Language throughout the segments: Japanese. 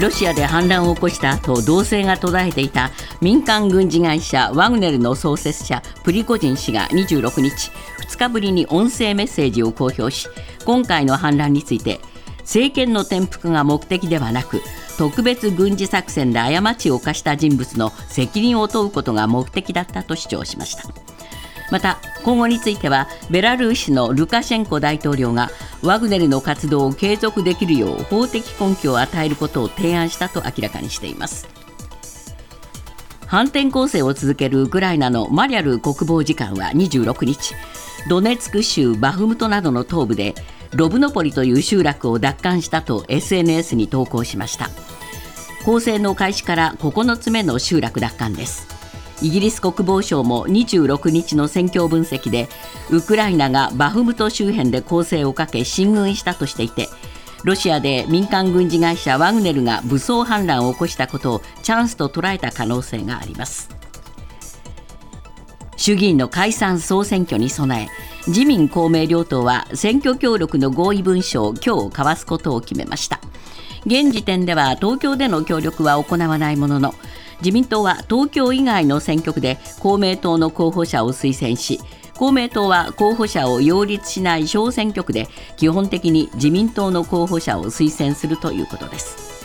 ロシアで反乱を起こした後動静が途絶えていた民間軍事会社ワグネルの創設者プリコジン氏が26日2日ぶりに音声メッセージを公表し今回の反乱について政権の転覆が目的ではなく特別軍事作戦で過ちを犯した人物の責任を問うことが目的だったと主張しました。また今後についてはベラルーシのルカシェンコ大統領がワグネルの活動を継続できるよう法的根拠を与えることを提案したと明らかにしています。反転攻勢を続けるウクライナのマリャル国防次官は26日ドネツク州バフムトなどの東部でロブノポリという集落を奪還したと SNS に投稿しました。攻勢の開始から9つ目の集落奪還です。イギリス国防省も26日の戦況分析でウクライナがバフムト周辺で攻勢をかけ進軍したとしていてロシアで民間軍事会社ワグネルが武装反乱を起こしたことをチャンスと捉えた可能性があります。衆議院の解散総選挙に備え自民公明両党は選挙協力の合意文書を今日交わすことを決めました。現時点では東京での協力は行わないものの自民党は東京以外の選挙区で公明党の候補者を推薦し公明党は候補者を擁立しない小選挙区で基本的に自民党の候補者を推薦するということです。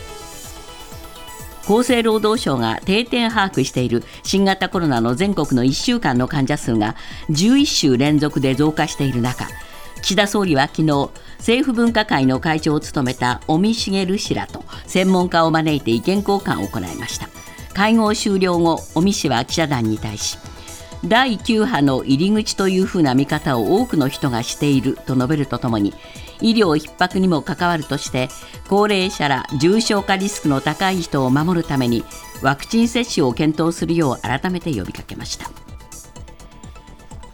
厚生労働省が定点把握している新型コロナの全国の1週間の患者数が11週連続で増加している中岸田総理は昨日政府分科会の会長を務めた尾身茂氏らと専門家を招いて意見交換を行いました。会合終了後尾身氏は記者団に対し第9波の入り口というふうな見方を多くの人がしていると述べるとともに医療逼迫にも関わるとして高齢者ら重症化リスクの高い人を守るためにワクチン接種を検討するよう改めて呼びかけました。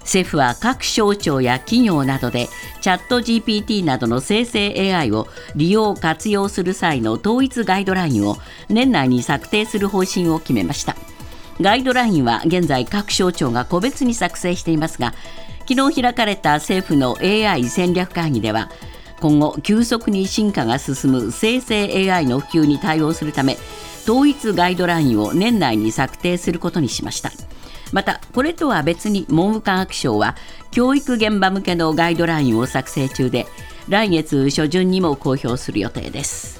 政府は各省庁や企業などでチャット GPT などの生成 AI を利用活用する際の統一ガイドラインを年内に策定する方針を決めました。ガイドラインは現在各省庁が個別に作成していますが昨日開かれた政府の AI 戦略会議では今後急速に進化が進む生成 AI の普及に対応するため統一ガイドラインを年内に策定することにしました。またこれとは別に文部科学省は教育現場向けのガイドラインを作成中で来月初旬にも公表する予定です。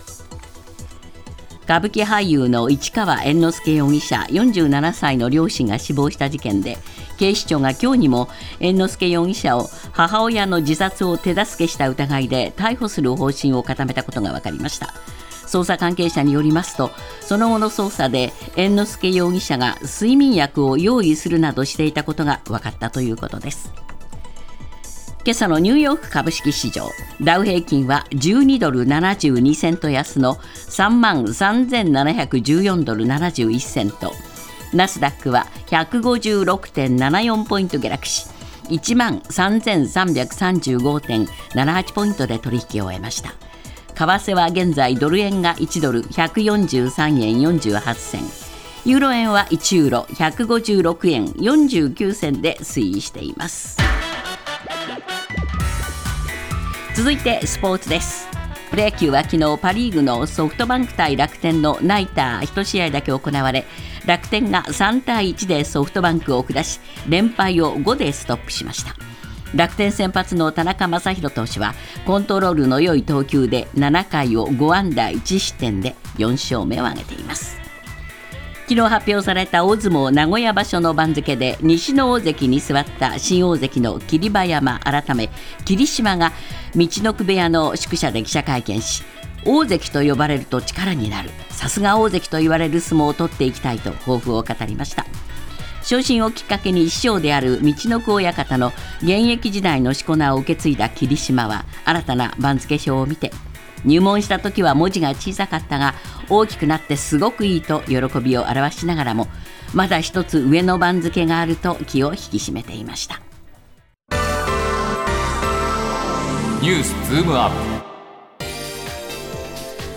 歌舞伎俳優の市川猿之助容疑者47歳の両親が死亡した事件で警視庁が今日にも猿之助容疑者を母親の自殺を手助けした疑いで逮捕する方針を固めたことが分かりました。捜査関係者によりますとその後の捜査で猿之助容疑者が睡眠薬を用意するなどしていたことが分かったということです。今朝のニューヨーク株式市場ダウ平均は12ドル72セント安の3万3714ドル71セント。ナスダックは156.74ポイント下落し1万3335.78ポイントで取引を終えました。為替は現在ドル円が1ドル143円48銭。ユーロ円は1ユーロ156円49銭で推移しています。続いてスポーツです。プロ野球は昨日パ・リーグのソフトバンク対楽天のナイター1試合だけ行われ楽天が3対1でソフトバンクを下し連敗を5でストップしました。楽天先発の田中将大投手はコントロールの良い投球で7回を5安打1失点で4勝目を挙げています。昨日発表された大相撲名古屋場所の番付で西の大関に座った新大関の霧馬山改め霧島が陸奥部屋の宿舎で記者会見し大関と呼ばれると力になる。さすが大関と言われる相撲を取っていきたいと抱負を語りました。昇進をきっかけに一生である陸奥親方の現役時代のしこ名を受け継いだ霧島は新たな番付表を見て入門した時は文字が小さかったが大きくなってすごくいいと喜びを表しながらもまだ一つ上の番付があると気を引き締めていました。ニュースズームアップ。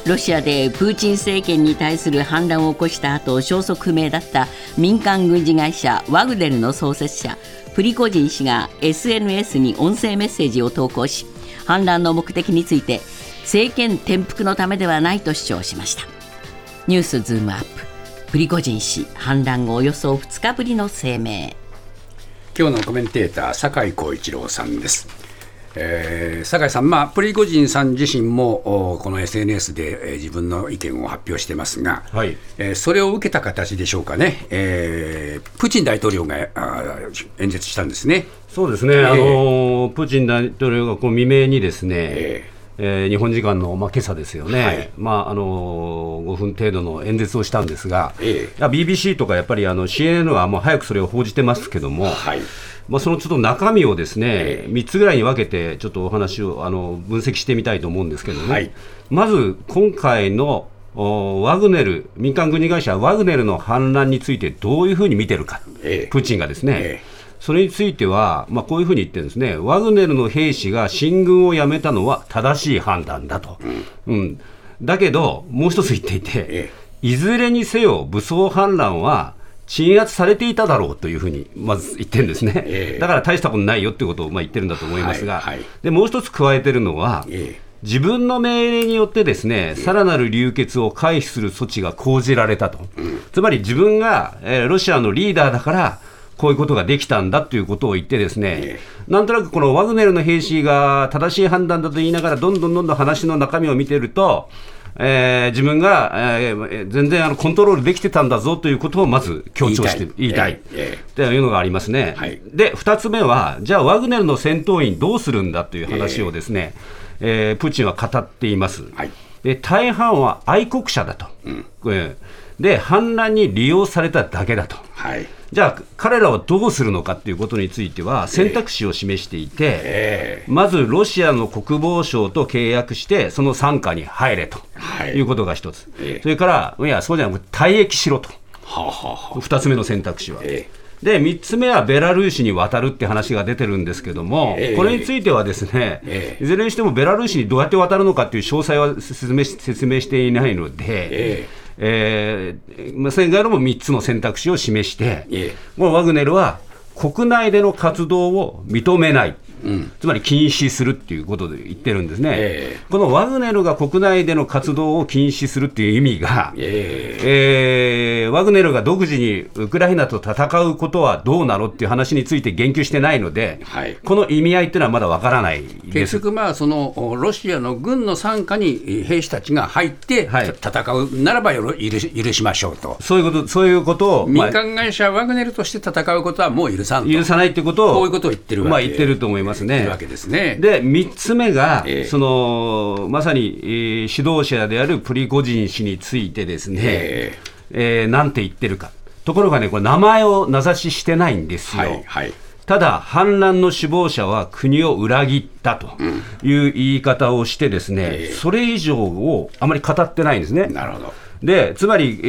ロシアでプーチン政権に対する反乱を起こした後消息不明だった民間軍事会社ワグネルの創設者プリコジン氏が SNS に音声メッセージを投稿し反乱の目的について政権転覆のためではないと主張しました。ニュースズームアップ。プリゴジン氏反乱後およそ2日ぶりの声明。今日のコメンテーター酒井光一郎さんです。えー、酒井さん、まあ、プリゴジンさん自身もこの SNS で、えー、自分の意見を発表してますが、はい。えー、それを受けた形でしょうかね、えー、プーチン大統領が演説したんですね。そうですね、えー、あのプーチン大統領がこう未明にですね、えーえー、日本時間の、まあ、今朝ですよね、はい、まああの5分程度の演説をしたんですが、ええ、BBC とかやっぱりあの CNN はもう早くそれを報じてますけども、はい。まあ、そのちょっと中身をですね、3つぐらいに分けて、ちょっとお話をあの分析してみたいと思うんですけどね、はい、まず今回のワグネル、民間軍事会社ワグネルの反乱についてどういうふうに見てるか、ええ、プーチンがですね、え、それについては、まあ、こういうふうに言ってるんですね、ワグネルの兵士が進軍をやめたのは正しい判断だと。うん、うん、だけど、もう一つ言っていて、いずれにせよ武装反乱は鎮圧されていただろうというふうにまず言ってるんですね、えー、だから大したことないよということをまあ言ってるんだと思いますが、はいはい、でもう一つ加えてるのは、えー、自分の命令によってですね、さらなる流血を回避する措置が講じられたと、うん、つまり自分が、えー、ロシアのリーダーだから、こういうことができたんだということを言って、ですね、なんとなくこのワグネルの兵士が正しい判断だと言いながら、どんどんどんどん話の中身を見てると、えー、自分が、えー、全然あのコントロールできてたんだぞということをまず強調して言いたい。というのがありますね。はい、で、2つ目は、じゃあ、ワグネルの戦闘員どうするんだという話をですね、えー、プーチンは語っています。はい、で大半は愛国者だと、うん、で反乱に利用されただけだと。はいじゃあ、彼らはどうするのかということについては、選択肢を示していて、えー、まずロシアの国防省と契約して、その傘下に入れとい。うことが一つ、えー、それから、いや、そうじゃなくて、退役しろと、ははは2つ目の選択肢は。えーで3つ目はベラルーシに渡るって話が出てるんですけども、えー、これについてはですね、えー、いずれにしてもベラルーシにどうやって渡るのかという詳細は説明説明していないので、えーえー、まあ、それ以外のも3つの選択肢を示して、もうワグネルは国内での活動を認めない。うん、つまり禁止するっていうことで言ってるんですね、えー、このワグネルが国内での活動を禁止するっていう意味が、えー、えー、ワグネルが独自にウクライナと戦うことはどうなのっていう話について言及してないので、はい、この意味合いっていうのはまだわからない結局、まあ、そのロシアの軍の傘下に兵士たちが入って、はい、戦うならば許しましょうと、そういうことそういうことを民間会社ワグネルとして戦うことはもう許さん許さないということを、こういうことを言ってるまあ、言ってると思いますね。わけですねで3つ目が、えー、そのまさに、えー、指導者であるプリゴジン氏についてですね、えー、えー、なんて言ってるか。ところがね、これ名前を名指ししてないんですよ。はいはいただ、反乱の首謀者は国を裏切ったという言い方をして、ですね、うん、それ以上をあまり語ってないんですね。なるほどでつまり、え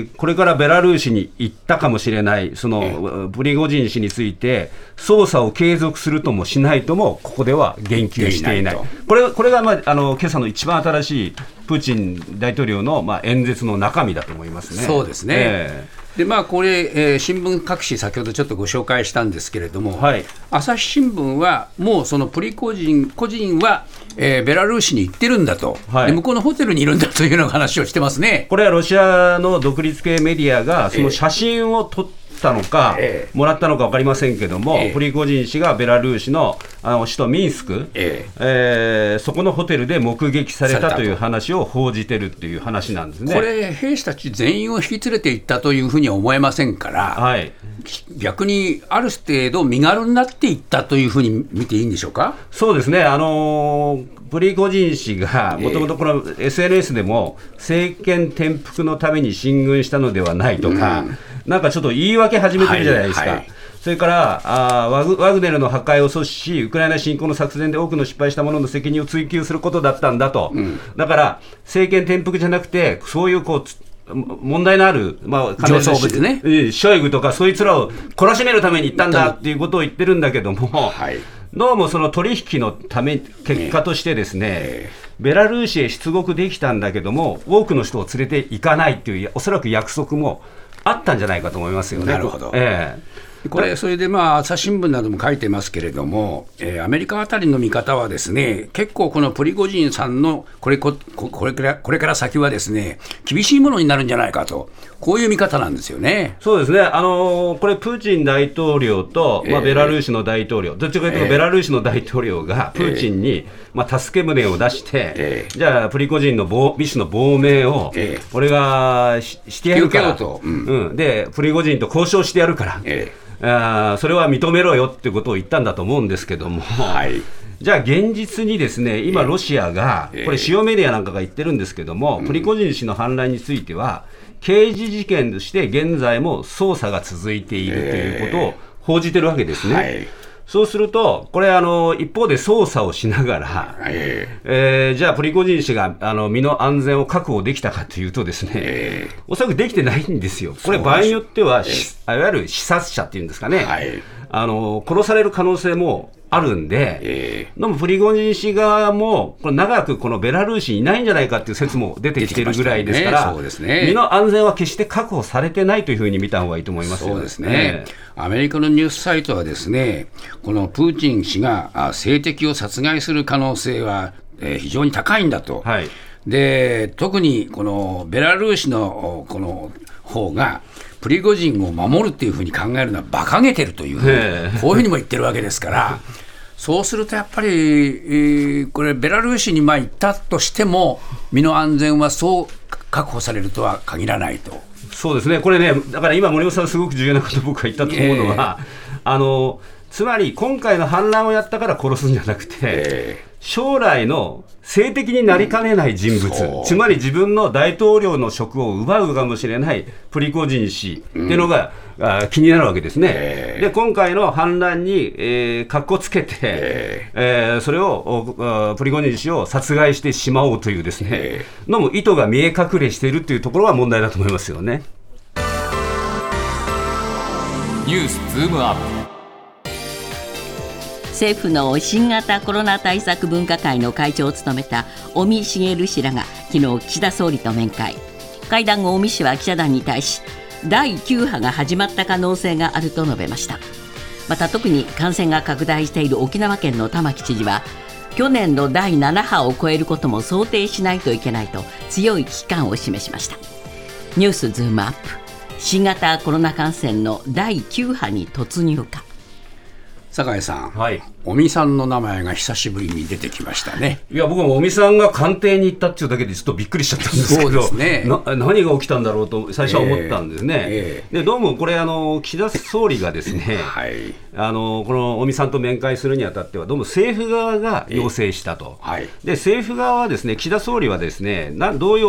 ー、これからベラルーシに行ったかもしれない、そのプリゴジン氏について、捜査を継続するともしないとも、ここでは言及していない、これこれが、まあ、あの今朝の一番新しいプーチン大統領の、まあ、演説の中身だと思いますね。そうですね、えーでまあ、これ、えー、新聞各紙、先ほどちょっとご紹介したんですけれども、はい、朝日新聞は、もうそのプリコジン個人は、えー、ベラルーシに行ってるんだと、はい、向こうのホテルにいるんだというような話をしてますね。これはロシアの独立系メディアが、その写真を撮って、えーったのか、えー、もらったのか分かりませんけども、えー、プリゴジン氏がベラルーシのあの首都ミンスク、えー、えー、そこのホテルで目撃されたという話を報じてるっていう話なんですね。これ、兵士たち全員を引き連れていったというふうには思えませんから、はい、逆にある程度、身軽になっていったというふうに見ていいんでしょうか？そうですね、あのープリゴジン氏がもともとこの SNS でも政権転覆のために進軍したのではないとか、なんかちょっと言い訳始めてるじゃないですか。はいはい。それからあワグワグネルの破壊を阻止し、ウクライナ侵攻の作戦で多くの失敗した者の責任を追及することだったんだと、うん、だから政権転覆じゃなくて、そういうこう問題のある、まあ、上層部ね、ショイグとか、そいつらを懲らしめるために行ったんだっていうことを言ってるんだけども、はい、どうもその取引のため結果としてですね、ベラルーシへ出国できたんだけども、多くの人を連れて行かないっていう、おそらく約束もあったんじゃないかと思いますよね。なるほど、えーこれ、それでまあ朝日新聞なども書いてますけれども、えー、アメリカあたりの見方は、ですね結構、このプリゴジンさんのこれここれからこれから先はですね厳しいものになるんじゃないかと、こういう見方なんですよね。そうですね、あのー、これ、プーチン大統領と、まあ、ベラルーシの大統領、えー、どっちかというと、ベラルーシの大統領がプーチンに、まあ、助け舟を出して、えー、じゃあ、プリゴジンの亡ビスの亡命を、俺がししてやるから、うん、うん、で、プリゴジンと交渉してやるから。えーあそれは認めろよってことを言ったんだと思うんですけども、はい、じゃあ現実にですね今、ロシアが、これ、主要メディアなんかが言ってるんですけども、プリコジン氏の反乱については、刑事事件として現在も捜査が続いているということを報じてるわけですね。はいそうすると、これあの、一方で捜査をしながら、ええー、じゃあ、プリゴジン氏があの身の安全を確保できたかというと、ですね、えー、おそらくできてないんですよ、これ、場合によっては、えー、いわゆる視察者っていうんですかね、はい、あの殺される可能性もあるんで、えー、でもプリゴジン氏側も、これ長くこのベラルーシにいないんじゃないかっていう説も出てきてるぐらいですから、ねね、身の安全は決して確保されてないというふうに見た方がいいと思いますそうですね、アメリカのニュースサイトはですね、このプーチン氏が政敵を殺害する可能性は、えー、非常に高いんだと。はいで特にこのベラルーシのこの方が、プリゴジンを守るっていうふうに考えるのは馬鹿げてるという、こういうふうにも言ってるわけですから。そうするとやっぱり、えー、これ、ベラルーシにまあ行ったとしても、身の安全はそう確保されるとは限らないと。そうですね、これね、だから今、森本さん、すごく重要なこと僕が言ったと思うのは、えー、あのつまり今回の反乱をやったから殺すんじゃなくて、えー、将来の性的になりかねない人物、つまり自分の大統領の職を奪うかもしれないプリコジン氏っていうのが、うん、気になるわけですね。えー、で、今回の反乱に、えー、かっこつけて、えー、えー、それを、プリゴジン氏を殺害してしまおうというですね、えー、のも意図が見え隠れしているというところは問題だと思いますよね。ニュースズームアップ政府の新型コロナ対策分科会の会長を務めた尾身茂氏らが昨日岸田総理と面会。会談後尾身氏は記者団に対し第9波が始まった可能性があると述べました。また特に感染が拡大している沖縄県の玉城知事は去年の第7波を超えることも想定しないといけないと強い危機感を示しました。ニュースズームアップ。新型コロナ感染の第9波に突入か。酒井さん、はい、尾身さんの名前が久しぶりに出てきましたね。いや、僕も尾身さんが官邸に行ったっていうだけでちょっとびっくりしちゃったんですけど、そうですね、何が起きたんだろうと最初は思ったんですね。えーえー、でどうもこれあの、岸田総理がですね、はい、あのこの尾身さんと面会するにあたっては、どうも政府側が要請したと、えーはい、で政府側はですね、岸田総理はですねなどういう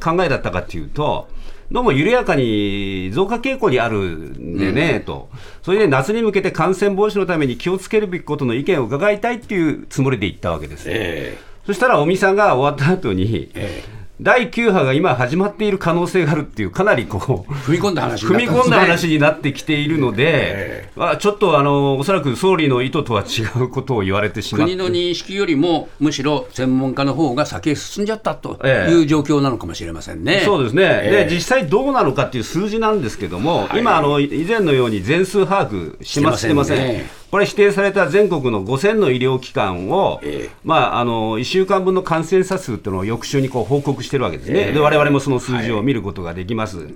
考えだったかというと、どうも緩やかに増加傾向にあるんでね、うん、と、それで夏に向けて感染防止のために気をつけるべきことの意見を伺いたいっていうつもりで言ったわけです。えー、そしたら尾身さんが終わった後に、えー第9波が今始まっている可能性があるっていう、かなりこう踏み込んだ話、踏み込んだ話になってきているので、まあ、ちょっとあのおそらく総理の意図とは違うことを言われてしま国の認識よりも、むしろ専門家の方が先へ進んじゃったという状況なのかもしれませんね、えそうですね、えで実際どうなのかっていう数字なんですけども、はい、今あの、以前のように全数把握しません、ね、これ、指定された全国の5000の医療機関を、えー、まあ、あの1週間分の感染者数というのを翌週にこう報告してるわけですね、えー、で我々もその数字を見ることができます。はい、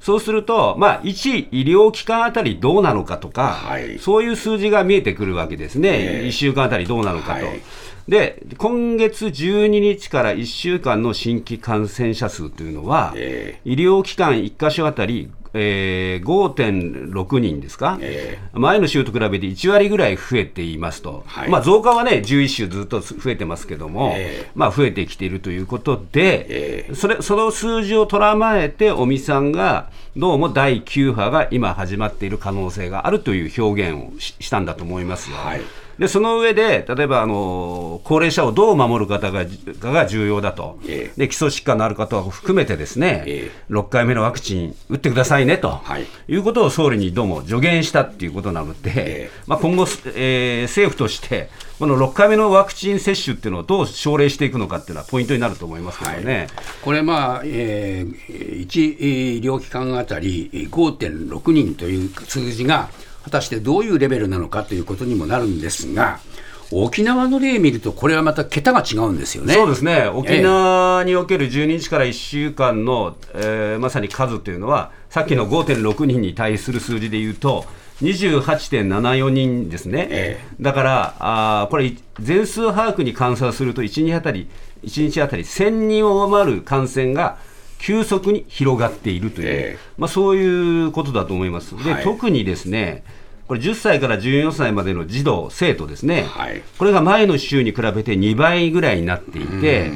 そうすると、まあ、1医療機関あたりどうなのかとか、はい、そういう数字が見えてくるわけですね、えー、1週間あたりどうなのかと。はいで今月12日から1週間の新規感染者数というのは、えー、医療機関1箇所あたりえー、5.6人ですか、えー、前の週と比べて1割ぐらい増えていますと、はい、まあ、増加はね、11週ずっと増えてますけども、えー、まあ、増えてきているということで、えー、それその数字をとらまえて、尾身さんが、どうも第9波が今始まっている可能性があるという表現をしたんだと思いますよ。はい。でその上で、例えばあの高齢者をどう守る方がかが重要だと、えー、で基礎疾患のある方を含めて、ですね、えー、6回目のワクチン打ってくださいねと、はい、いうことを総理にどうも助言したっていうことなので、えー、まあ、今後、えー、政府として、この6回目のワクチン接種っていうのをどう奨励していくのかっていうのはポイントになると思いますけどね、はい、これ、まあえー、1医療機関あたり5.6人という数字が、果たしてどういうレベルなのかということにもなるんですが、沖縄の例見ると、これはまた桁が違うんですよね。そうですね、沖縄における12日から1週間の、えー、まさに数というのは、さっきの5.6人に対する数字でいうと、28.74人ですね、ええ、だからあこれ、全数把握に換算すると1日あたり、1日あたり1000人を上回る感染が急速に広がっているという、えー、まあ、そういうことだと思います。で、はい、特にですねこれ10歳から14歳までの児童、生徒ですね、はい、これが前の週に比べて2倍ぐらいになっていて、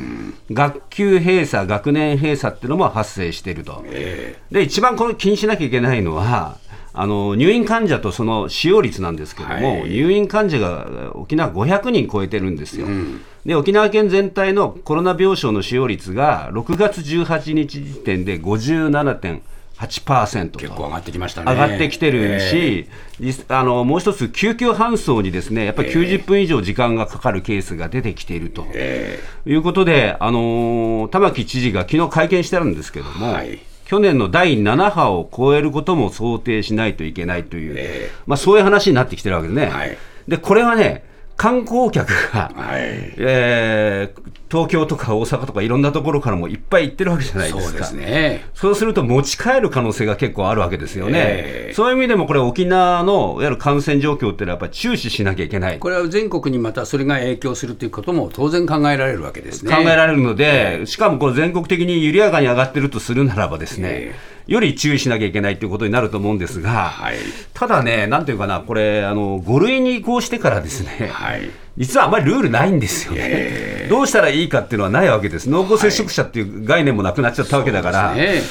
学級閉鎖、学年閉鎖っていうのも発生していると、えー、で一番この気にしなきゃいけないのは、あの入院患者とその使用率なんですけども、はい、入院患者が沖縄500人超えてるんですよ。うん、で沖縄県全体のコロナ病床の使用率が6月18日時点で57.8%結構上がってきましたね。上がってきてるし、えー、あのもう一つ、救急搬送にですねやっぱり90分以上時間がかかるケースが出てきていると、えー、いうことで、あの玉城知事が昨日会見してるんですけども、はい去年の第7波を超えることも想定しないといけないという、えー、まあ、そういう話になってきてるわけですね。はい、でこれはね観光客が、はい、えー、東京とか大阪とかいろんなところからもいっぱい行ってるわけじゃないですか。そうね。そうすると持ち帰る可能性が結構あるわけですよね。えー、そういう意味でもこれ沖縄のいわゆる感染状況っていうのはやっぱり注視しなきゃいけない。これは全国にまたそれが影響するということも当然考えられるわけですね。考えられるので、しかもこれ全国的に緩やかに上がってるとするならばですね、えーより注意しなきゃいけないということになると思うんですが、はい、ただね、なんていうかな、これ、あの5類に移行してからですね、はい、実はあんまりルールないんですよね、どうしたらいいかっていうのはないわけです、濃厚接触者っていう概念もなくなっちゃったわけだから、そうね、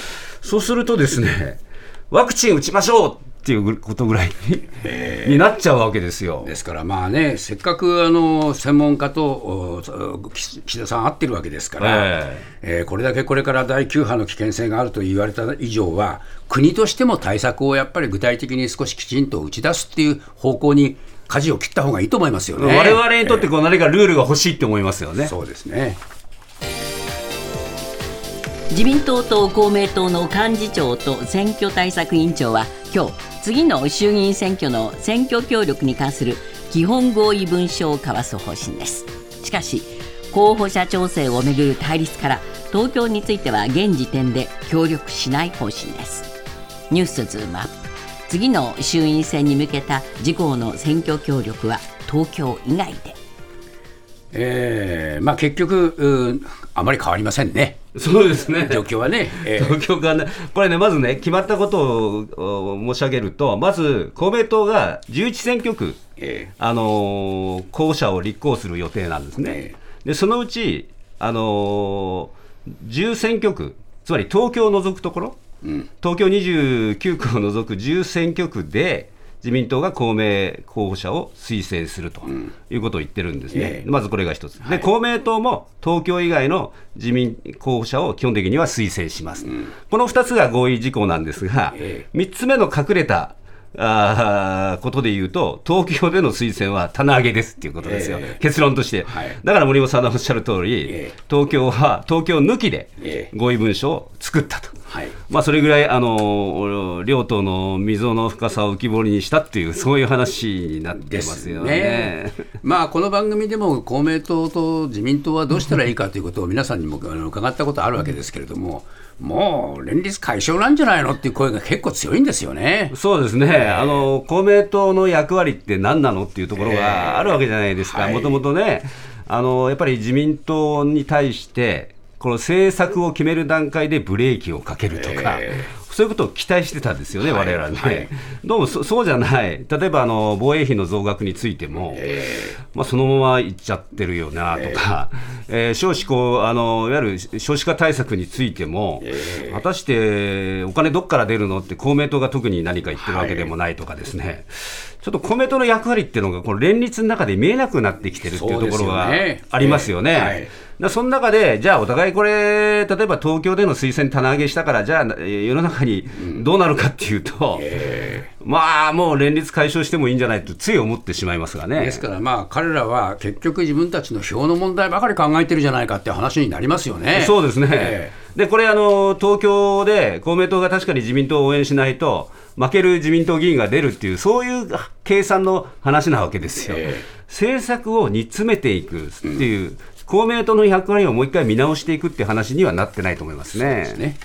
そうするとですね、ワクチン打ちましょうっていうことぐらいになっちゃうわけですよ。ですからまあね、せっかくあの専門家と岸田さん会ってるわけですから、えー、えー、これだけこれから第9波の危険性があると言われた以上は、国としても対策をやっぱり具体的に少しきちんと打ち出すっていう方向に舵を切った方がいいと思いますよね。我々にとってこう何かルールが欲しいって思いますよね。そうですね。自民党と公明党の幹事長と選挙対策委員長は今日次の衆議院選挙の選挙協力に関する基本合意文書を交わす方針です。しかし候補者調整をめぐる対立から東京については現時点で協力しない方針です。ニュースズームアップ。次の衆院選に向けた自公の選挙協力は東京以外で。えーまあ、結局あまり変わりませんね。そうですね。状況はね、えー、状況がね、これね、まずね、決まったことを申し上げると、まず公明党が11選挙区、えー、あのー、候補者を立候補する予定なんですね。えー、でそのうち、あのー、10選挙区、つまり東京を除くところ、うん、東京29区を除く10選挙区で、自民党が公明候補者を推薦するということを言ってるんですね、うん、まずこれが一つ、で、公明党も東京以外の自民候補者を基本的には推薦します、うん、この2つが合意事項なんですが、3つ目の隠れたあことで言うと、東京での推薦は棚上げですっていうことですよ、えー、結論として、はい、だから森本さんのおっしゃる通り、えー、東京は東京抜きで合意文書を作ったと。はい、まあ、それぐらいあの両党の溝の深さを浮き彫りにしたっていうそういう話になってますよね、ね、まあ、この番組でも公明党と自民党はどうしたらいいかということを皆さんにも伺ったことあるわけですけれども。もう連立解消なんじゃないのっていう声が結構強いんですよね。そうですね、えー、あの公明党の役割って何なのっていうところがあるわけじゃないですか、もともとね。あの、やっぱり自民党に対して、この政策を決める段階でブレーキをかけるとか、えーそういうことを期待してたんですよね、われわれね、はい、どうもそうじゃない、例えばあの防衛費の増額についても、えー、まあ、そのままいっちゃってるよなとか、えー、えー、少子こうあのいわゆる少子化対策についても、えー、果たしてお金どっから出るのって、公明党が特に何か言ってるわけでもないとかですね。はいちょっと公明党の役割っていうのが、この連立の中で見えなくなってきてるっていうところがありますよね。そ、ねえ。ーはい、その中で、じゃあ、お互いこれ、例えば東京での推薦棚上げしたから、じゃあ、世の中にどうなるかっていうと、うんえ。ー、まあ、もう連立解消してもいいんじゃないと、つい思ってしまいますがね。ですから、まあ、彼らは結局、自分たちの票の問題ばかり考えてるじゃないかっていう話になりますよね。そうですね、えー、でこれあの、東京で公明党が確かに自民党を応援しないと、負ける自民党議員が出るっていう、そういう計算の話なわけですよ。えー、政策を煮詰めていくっていう、うん、公明党の役割をもう一回見直していくっていう話にはなってないと思いますね。すね